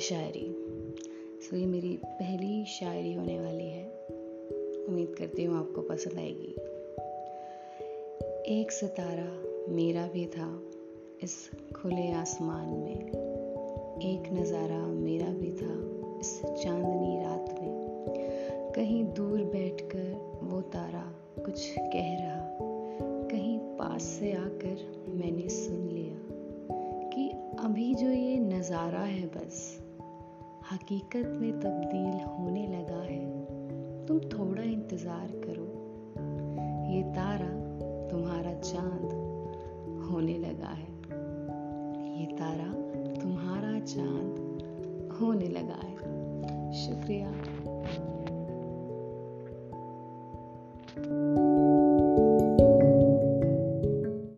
शायरी सो ये मेरी पहली शायरी होने वाली है। उम्मीद करती हूँ आपको पसंद आएगी। एक सितारा मेरा भी था इस खुले आसमान में। एक नज़ारा मेरा भी था इस चांदनी रात में। कहीं दूर बैठकर वो तारा कुछ कह रहा। कहीं पास से आकर अभी जो ये नज़ारा है बस, हकीकत में तब्दील होने लगा है। तुम थोड़ा इंतज़ार करो। ये तारा तुम्हारा चाँद होने लगा है। ये तारा तुम्हारा चाँद होने लगा है। शुक्रिया।